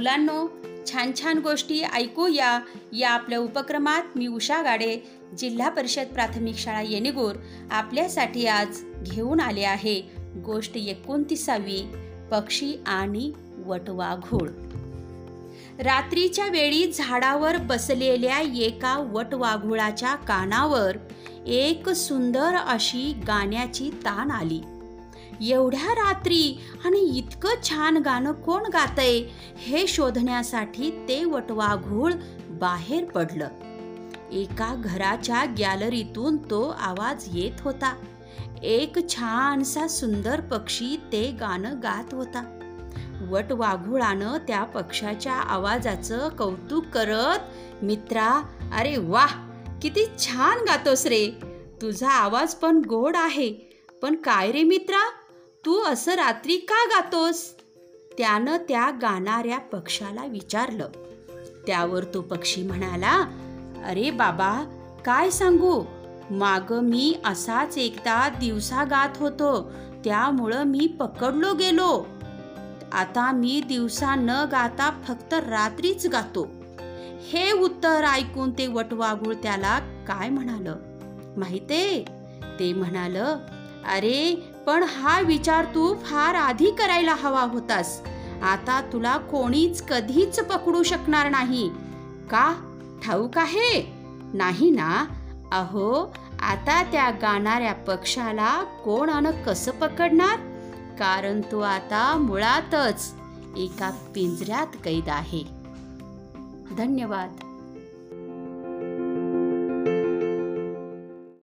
मुलांनो छान छान गोष्टी ऐकूया या आपल्या उपक्रमात मी उषा गाडे जिल्हा परिषद प्राथमिक शाळा येणेगूर आपल्यासाठी आज घेऊन आले आहे गोष्ट एकोणतीसावी पक्षी आणि वटवाघूळ रात्रीच्या वेळी झाडावर बसलेल्या एका वटवाघुळाच्या कानावर एक सुंदर अशी गाण्याची तान आली. एवढ्या रात्री आणि इतकं छान गाणं कोण गातय हे शोधण्यासाठी ते वटवाघूळ बाहेर पडलं. एका घराच्या गॅलरीतून तो आवाज येत होता. एक छानसा सुंदर पक्षी ते गाणं गात होता. वटवाघुळानं त्या पक्षाच्या आवाजाचं कौतुक करत मित्रा अरे वाह किती छान गातोस रे. तुझा आवाज पण गोड आहे. पण काय रे मित्रा तू असं रात्री का गातोस? त्यानं त्या गाणाऱ्या पक्षाला विचारलं. त्यावर तो पक्षी म्हणाला अरे बाबा काय सांगू? माग मी असाच एकदा दिवसा गात होतो त्यामुळं मी पकडलो गेलो. आता मी दिवसा न गाता फक्त रात्रीच गातो. हे उत्तर ऐकून ते वटवागुळ त्याला काय म्हणाल? माहिते? ते म्हणाल अरे पण हा विचार तू फार आधी करायला हवा होतास. आता तुला कोणीच कधीच पकडू शकणार नाही. का? ठाऊक आहे? नाही ना? अहो आता त्या गाणाऱ्या पक्षाला कोण आणि कसं पकडणार? कारण तो आता मुळातच एका पिंजऱ्यात कैद आहे. धन्यवाद.